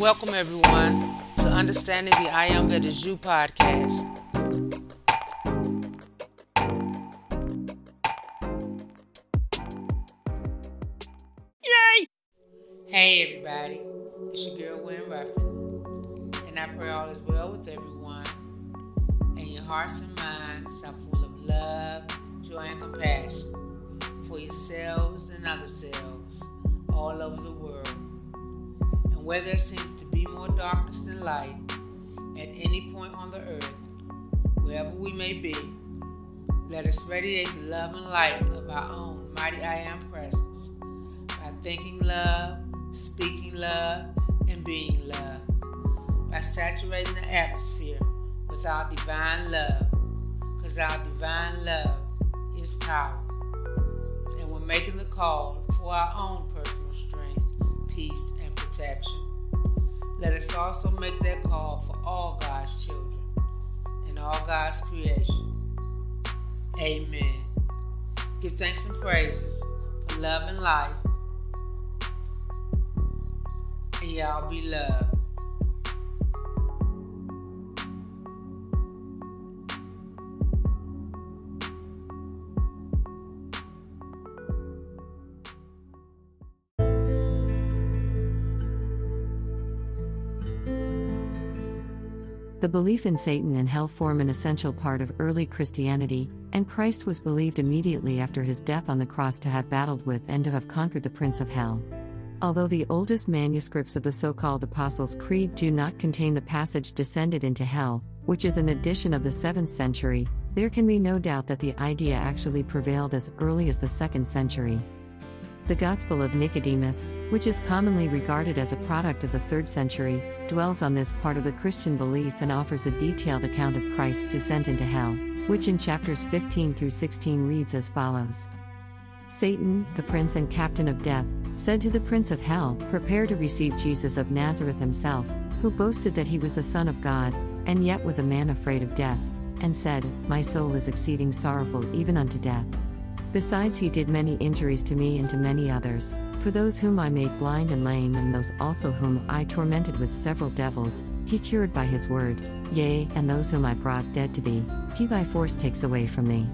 welcome everyone to Understanding the I Am That Is You podcast. Where there seems to be more darkness than light at any point on the earth, wherever we may be, let us radiate the love and light of our own mighty I Am presence by thinking love, speaking love, and being love, by saturating the atmosphere with our divine love, because our divine love is power. And we're making the call for our own personal strength, peace, protection. Let us also make that call for all God's children and all God's creation. Amen. Give thanks and praises for love and life. And y'all be loved. Belief in Satan and hell form an essential part of early Christianity, and Christ was believed immediately after his death on the cross to have battled with and to have conquered the prince of hell. Although the oldest manuscripts of the so called Apostles' Creed do not contain the passage descended into hell, which is an addition of the 7th century, there can be no doubt that the idea actually prevailed as early as the 2nd century. The Gospel of Nicodemus, which is commonly regarded as a product of the 3rd century, dwells on this part of the Christian belief and offers a detailed account of Christ's descent into hell, which in chapters 15 through 16 reads as follows Satan, the prince and captain of death, said to the prince of hell, Prepare to receive Jesus of Nazareth himself, who boasted that he was the Son of God, and yet was a man afraid of death, and said, My soul is exceeding sorrowful even unto death. Besides, he did many injuries to me and to many others, for those whom I made blind and lame, and those also whom I tormented with several devils, he cured by his word, yea, and those whom I brought dead to thee, he by force takes away from thee.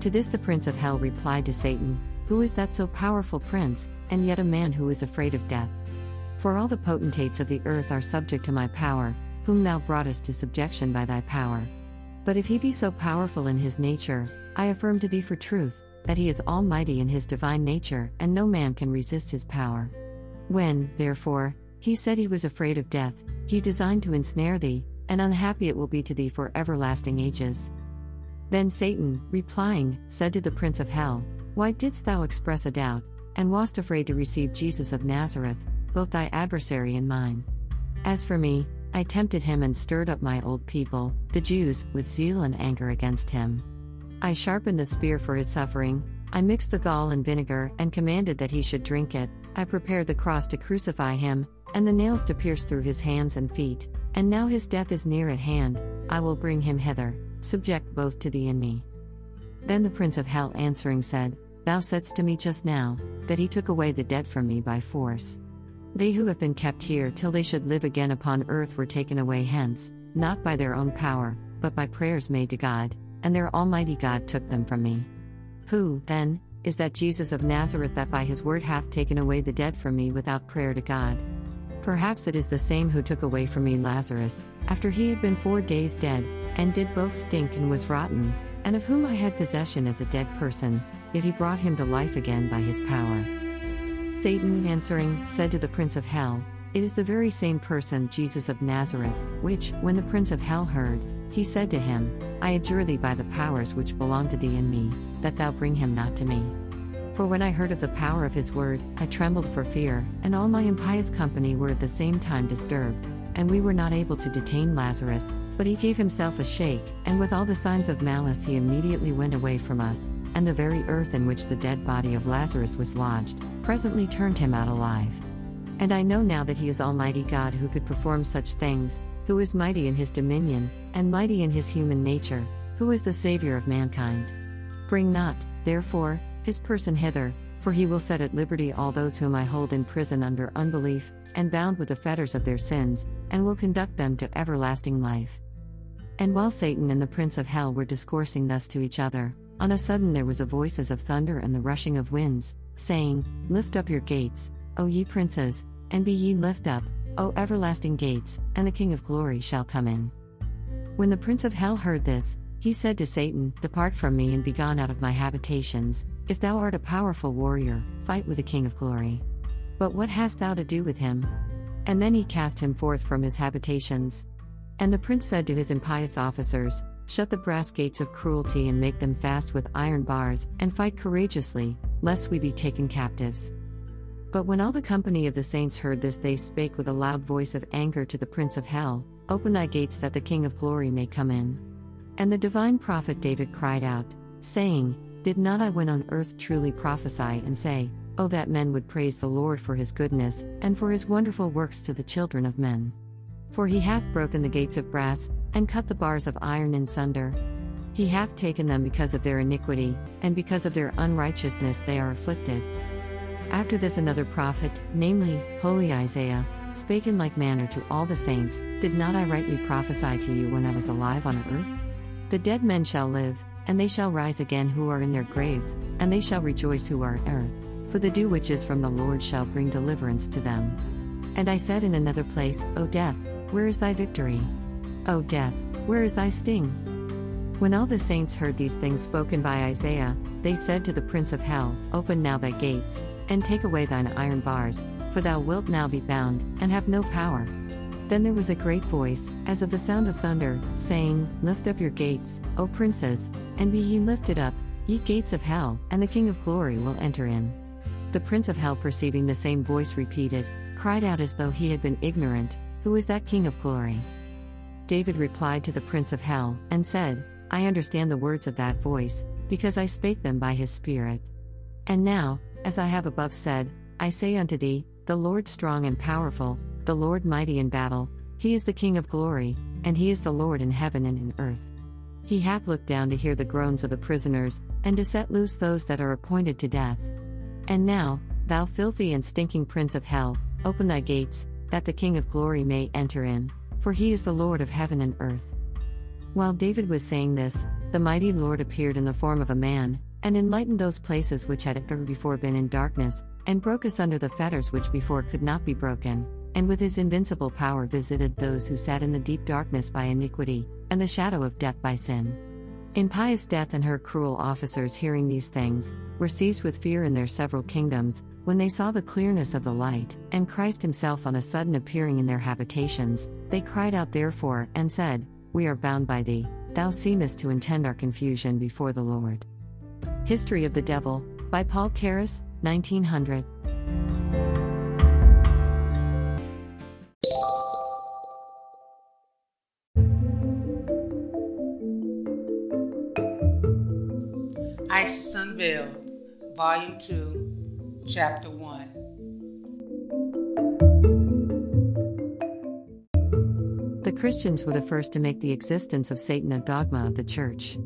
To this the prince of hell replied to Satan, Who is that so powerful prince, and yet a man who is afraid of death? For all the potentates of the earth are subject to my power, whom thou broughtest to subjection by thy power. But if he be so powerful in his nature, I affirm to thee for truth, that he is almighty in his divine nature, and no man can resist his power. When, therefore, he said he was afraid of death, he designed to ensnare thee, and unhappy it will be to thee for everlasting ages. Then Satan, replying, said to the prince of hell, Why didst thou express a doubt, and wast afraid to receive Jesus of Nazareth, both thy adversary and mine? As for me, I tempted him and stirred up my old people, the Jews, with zeal and anger against him. I sharpened the spear for his suffering, I mixed the gall and vinegar, and commanded that he should drink it. I prepared the cross to crucify him, and the nails to pierce through his hands and feet. And now his death is near at hand, I will bring him hither, subject both to thee and me. Then the prince of hell answering said, Thou saidst to me just now, that he took away the debt from me by force. They who have been kept here till they should live again upon earth were taken away hence, not by their own power, but by prayers made to God, and their Almighty God took them from me. Who, then, is that Jesus of Nazareth that by his word hath taken away the dead from me without prayer to God? Perhaps it is the same who took away from me Lazarus, after he had been four days dead, and did both stink and was rotten, and of whom I had possession as a dead person, yet he brought him to life again by his power. Satan, answering, said to the prince of hell, It is the very same person, Jesus of Nazareth, which, when the prince of hell heard, he said to him, I adjure thee by the powers which belong to thee and me, that thou bring him not to me. For when I heard of the power of his word, I trembled for fear, and all my impious company were at the same time disturbed. And we were not able to detain Lazarus, but he gave himself a shake, and with all the signs of malice he immediately went away from us, and the very earth in which the dead body of Lazarus was lodged, presently turned him out alive. And I know now that he is Almighty God who could perform such things, who is mighty in his dominion, and mighty in his human nature, who is the Saviour of mankind. Bring not, therefore, his person hither, For he will set at liberty all those whom I hold in prison under unbelief, and bound with the fetters of their sins, and will conduct them to everlasting life. And while Satan and the prince of hell were discoursing thus to each other, on a sudden there was a voice as of thunder and the rushing of winds, saying, Lift up your gates, O ye princes, and be ye lift up, O everlasting gates, and the King of glory shall come in. When the prince of hell heard this, he said to Satan, Depart from me and be gone out of my habitations, if thou art a powerful warrior, fight with the King of glory. But what hast thou to do with him? And then he cast him forth from his habitations. And the prince said to his impious officers, Shut the brass gates of cruelty and make them fast with iron bars, and fight courageously, lest we be taken captives. But when all the company of the saints heard this, they spake with a loud voice of anger to the prince of hell Open thy gates that the King of glory may come in. And the divine prophet David cried out, saying, Did not I when on earth truly prophesy and say, Oh, that men would praise the Lord for his goodness, and for his wonderful works to the children of men. For he hath broken the gates of brass, and cut the bars of iron in sunder. He hath taken them because of their iniquity, and because of their unrighteousness they are afflicted. After this, another prophet, namely, holy Isaiah, spake in like manner to all the saints Did not I rightly prophesy to you when I was alive on earth? The dead men shall live, and they shall rise again who are in their graves, and they shall rejoice who are in earth, for the dew which is from the Lord shall bring deliverance to them. And I said in another place, O death, where is thy victory? O death, where is thy sting? When all the saints heard these things spoken by Isaiah, they said to the prince of hell, Open now thy gates, and take away thine iron bars, for thou wilt now be bound, and have no power. Then there was a great voice, as of the sound of thunder, saying, Lift up your gates, O princes, and be ye lifted up, ye gates of hell, and the King of glory will enter in. The prince of hell, perceiving the same voice repeated, cried out as though he had been ignorant, Who is that King of glory? David replied to the prince of hell, and said, I understand the words of that voice, because I spake them by his Spirit. And now, as I have above said, I say unto thee, the Lord strong and powerful, the Lord mighty in battle, he is the King of glory, and he is the Lord in heaven and in earth. He hath looked down to hear the groans of the prisoners, and to set loose those that are appointed to death. And now, thou filthy and stinking prince of hell, open thy gates, that the King of glory may enter in, for he is the Lord of heaven and earth. While David was saying this, the mighty Lord appeared in the form of a man, and enlightened those places which had ever before been in darkness, and broke asunder the fetters which before could not be broken, and with his invincible power visited those who sat in the deep darkness by iniquity, and the shadow of death by sin. Impious Death and her cruel officers, hearing these things, were seized with fear in their several kingdoms, when they saw the clearness of the light, and Christ himself on a sudden appearing in their habitations, they cried out therefore, and said, We are bound by thee, thou seemest to intend our confusion before the Lord. History of the Devil, by Paul Carus, 1900. ISIS Unveiled, Volume 2, Chapter 1. The Christians were the first to make the existence of Satan a dogma of the Church.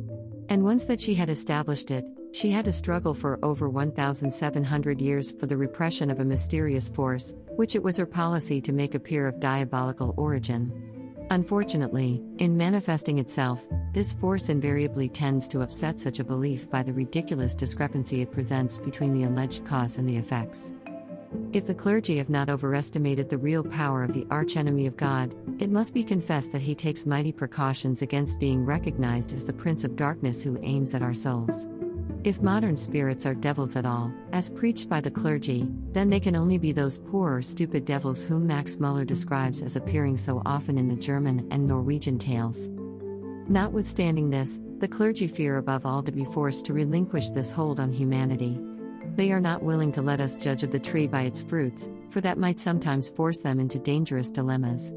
And once that she had established it, she had to struggle for over 1,700 years for the repression of a mysterious force, which it was her policy to make appear of diabolical origin. Unfortunately, in manifesting itself, this force invariably tends to upset such a belief by the ridiculous discrepancy it presents between the alleged cause and the effects. If the clergy have not overestimated the real power of the archenemy of God, it must be confessed that he takes mighty precautions against being recognized as the Prince of Darkness who aims at our souls. If modern spirits are devils at all, as preached by the clergy, then they can only be those poor or stupid devils whom Max Muller describes as appearing so often in the German and Norwegian tales. Notwithstanding this, the clergy fear above all to be forced to relinquish this hold on humanity. They are not willing to let us judge of the tree by its fruits, for that might sometimes force them into dangerous dilemmas.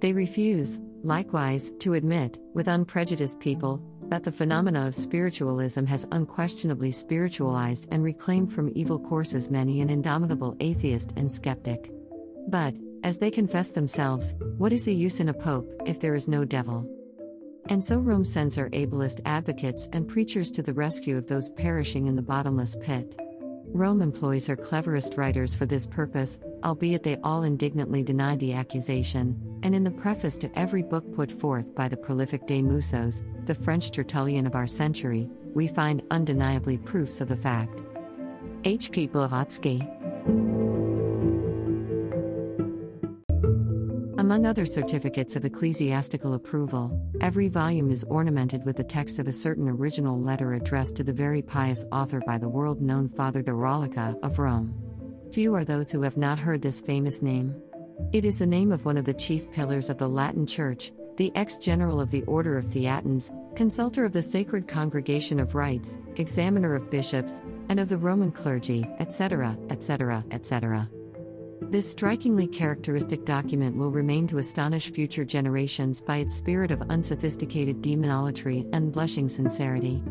They refuse, likewise, to admit, with unprejudiced people, that the phenomena of spiritualism has unquestionably spiritualized and reclaimed from evil courses many an indomitable atheist and skeptic. But, as they confess themselves, what is the use in a pope if there is no devil? And so Rome sends her ablest advocates and preachers to the rescue of those perishing in the bottomless pit. Rome employs her cleverest writers for this purpose, albeit they all indignantly deny the accusation, and in the preface to every book put forth by the prolific De Mousseaux, the French Tertullian of our century, we find undeniably proofs of the fact. H. P. Blavatsky Among other certificates of ecclesiastical approval, every volume is ornamented with the text of a certain original letter addressed to the very pious author by the world known Father de Raulica of Rome. Few are those who have not heard this famous name. It is the name of one of the chief pillars of the Latin Church, the ex general of the Order of Theatins, consultor of the Sacred Congregation of Rites, examiner of bishops, and of the Roman clergy, etc., etc., etc. This strikingly characteristic document will remain to astonish future generations by its spirit of unsophisticated demonolatry and blushing sincerity.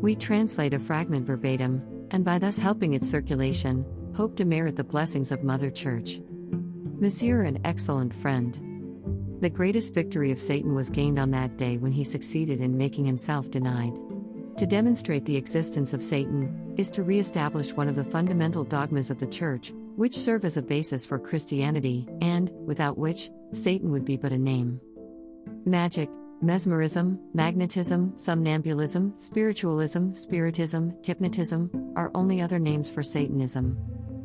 We translate a fragment verbatim, and by thus helping its circulation, hope to merit the blessings of Mother Church. Monsieur, an excellent friend. The greatest victory of Satan was gained on that day when he succeeded in making himself denied. To demonstrate the existence of Satan is to re establish one of the fundamental dogmas of the Church, which serve as a basis for Christianity, and, without which, Satan would be but a name. Magic, mesmerism, magnetism, somnambulism, spiritualism, spiritism, hypnotism are only other names for Satanism.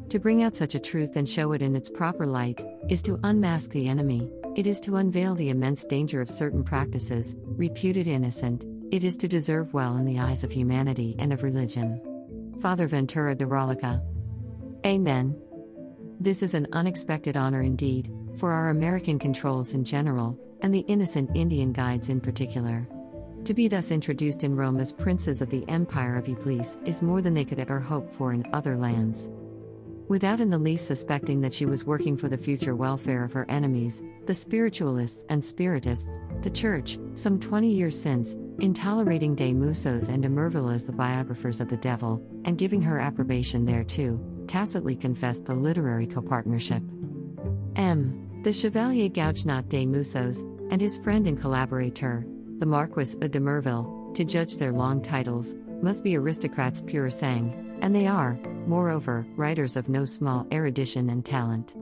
To bring out such a truth and show it in its proper light is to unmask the enemy, it is to unveil the immense danger of certain practices, reputed innocent, it is to deserve well in the eyes of humanity and of religion. Father Ventura de Raulica. Amen. This is an unexpected honor indeed, for our American controls in general, and the innocent Indian guides in particular. To be thus introduced in Rome as princes of the Empire of Iblis is more than they could ever hope for in other lands. Without in the least suspecting that she was working for the future welfare of her enemies, the spiritualists and spiritists, the Church, some 20 years since, in tolerating De Mousseaux and de Mirville as the biographers of the devil, and giving her approbation thereto, tacitly confessed the literary copartnership. M. The Chevalier Gougenot de Mousseaux, and his friend and collaborator, the Marquis de Mirville, to judge their long titles, must be aristocrats pure sang, and they are, moreover, writers of no small erudition and talent.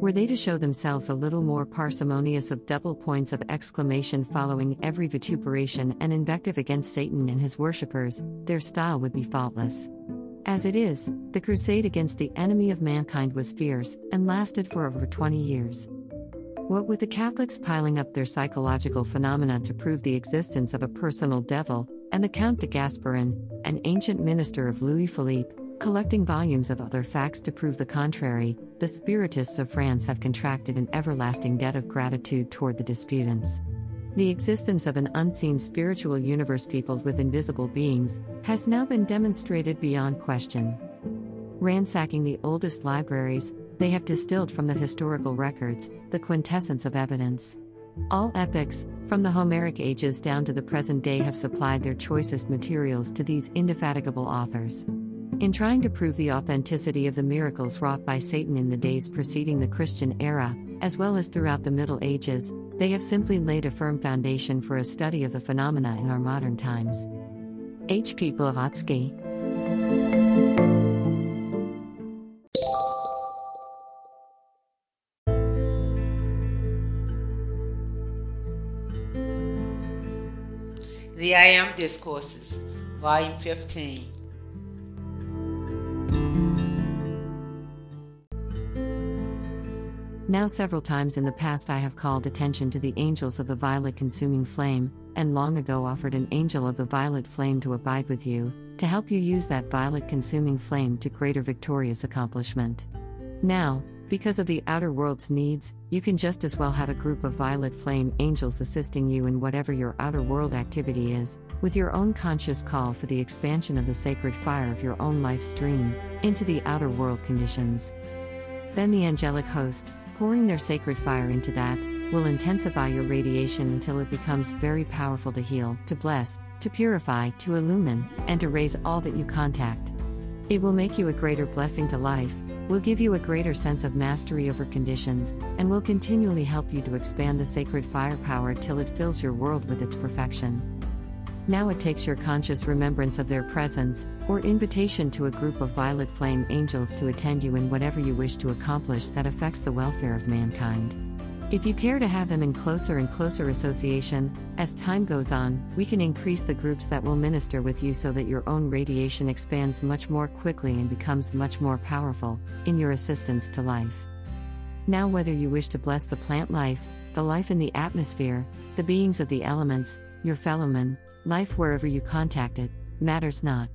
Were they to show themselves a little more parsimonious of double points of exclamation following every vituperation and invective against Satan and his worshippers, their style would be faultless. As it is, the crusade against the enemy of mankind was fierce and lasted for over 20 years. What with the Catholics piling up their psychological phenomena to prove the existence of a personal devil, and the Count de Gasparin, an ancient minister of Louis Philippe, collecting volumes of other facts to prove the contrary, the Spiritists of France have contracted an everlasting debt of gratitude toward the disputants. The existence of an unseen spiritual universe peopled with invisible beings has now been demonstrated beyond question. Ransacking the oldest libraries, they have distilled from the historical records the quintessence of evidence. All epics, from the Homeric ages down to the present day, have supplied their choicest materials to these indefatigable authors. In trying to prove the authenticity of the miracles wrought by Satan in the days preceding the Christian era, as well as throughout the Middle Ages, they have simply laid a firm foundation for a study of the phenomena in our modern times. H. P. Blavatsky. The I Am Discourses, Volume 15. Now, several times in the past, I have called attention to the angels of the violet consuming flame, and long ago offered an angel of the violet flame to abide with you, to help you use that violet consuming flame to greater victorious accomplishment. Now, because of the outer world's needs, you can just as well have a group of violet flame angels assisting you in whatever your outer world activity is, with your own conscious call for the expansion of the sacred fire of your own life stream into the outer world conditions. Then the angelic host, pouring their sacred fire into that, will intensify your radiation until it becomes very powerful to heal, to bless, to purify, to illumine, and to raise all that you contact. It will make you a greater blessing to life, will give you a greater sense of mastery over conditions, and will continually help you to expand the sacred firepower till it fills your world with its perfection. Now it takes your conscious remembrance of their presence, or invitation to a group of violet flame angels to attend you in whatever you wish to accomplish that affects the welfare of mankind. If you care to have them in closer and closer association, as time goes on, we can increase the groups that will minister with you so that your own radiation expands much more quickly and becomes much more powerful in your assistance to life. Now, whether you wish to bless the plant life, the life in the atmosphere, the beings of the elements, your fellowmen, life wherever you contact it, matters not.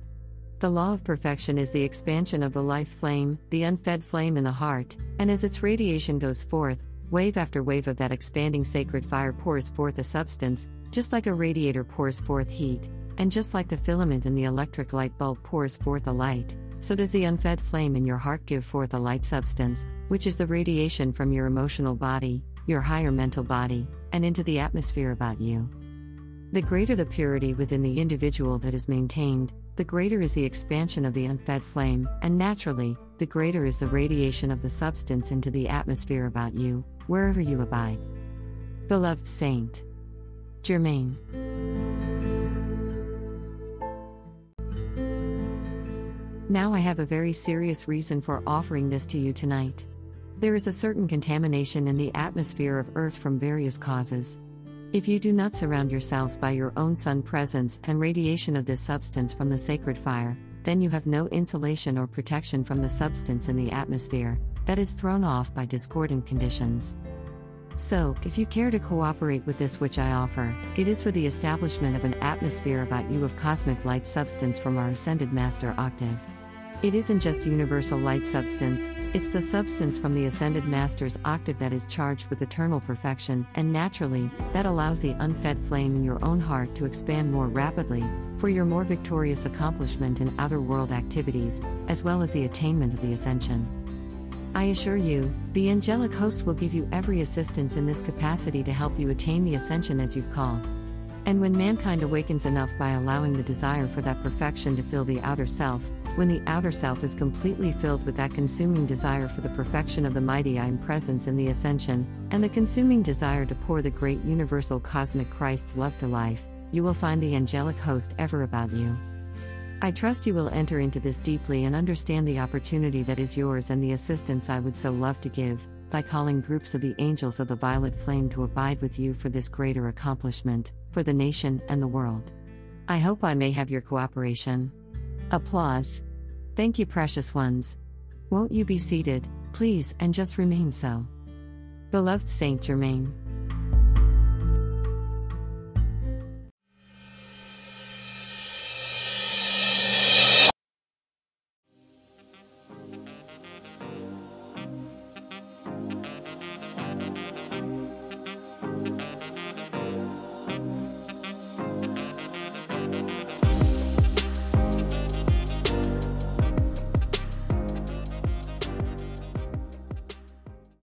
The law of perfection is the expansion of the life flame, the unfed flame in the heart, and as its radiation goes forth, Wave after wave of that expanding sacred fire pours forth a substance, just like a radiator pours forth heat, and just like the filament in the electric light bulb pours forth a light, so does the unfed flame in your heart give forth a light substance, which is the radiation from your emotional body, your higher mental body, and into the atmosphere about you. The greater the purity within the individual that is maintained, the greater is the expansion of the unfed flame, and naturally, the greater is the radiation of the substance into the atmosphere about you, wherever you abide. Beloved Saint Germain. Now I have a very serious reason for offering this to you tonight. There is a certain contamination in the atmosphere of Earth from various causes. If you do not surround yourselves by your own sun presence and radiation of this substance from the sacred fire, then you have no insulation or protection from the substance in the atmosphere that is thrown off by discordant conditions. So, if you care to cooperate with this which I offer, it is for the establishment of an atmosphere about you of cosmic light substance from our Ascended Master Octave. It isn't just universal light substance, it's the substance from the Ascended Master's octave that is charged with eternal perfection, and naturally, that allows the unfed flame in your own heart to expand more rapidly, for your more victorious accomplishment in outer world activities, as well as the attainment of the ascension. I assure you, the angelic host will give you every assistance in this capacity to help you attain the ascension as you've called. And when mankind awakens enough by allowing the desire for that perfection to fill the outer self, when the outer self is completely filled with that consuming desire for the perfection of the mighty I am presence in the ascension, and the consuming desire to pour the great universal cosmic Christ love to life, you will find the angelic host ever about you. I trust you will enter into this deeply and understand the opportunity that is yours and the assistance I would so love to give, by calling groups of the angels of the violet flame to abide with you for this greater accomplishment, for the nation and the world. I hope I may have your cooperation. Applause. Thank you, precious ones. Won't you be seated, please, and just remain so? Beloved Saint Germain.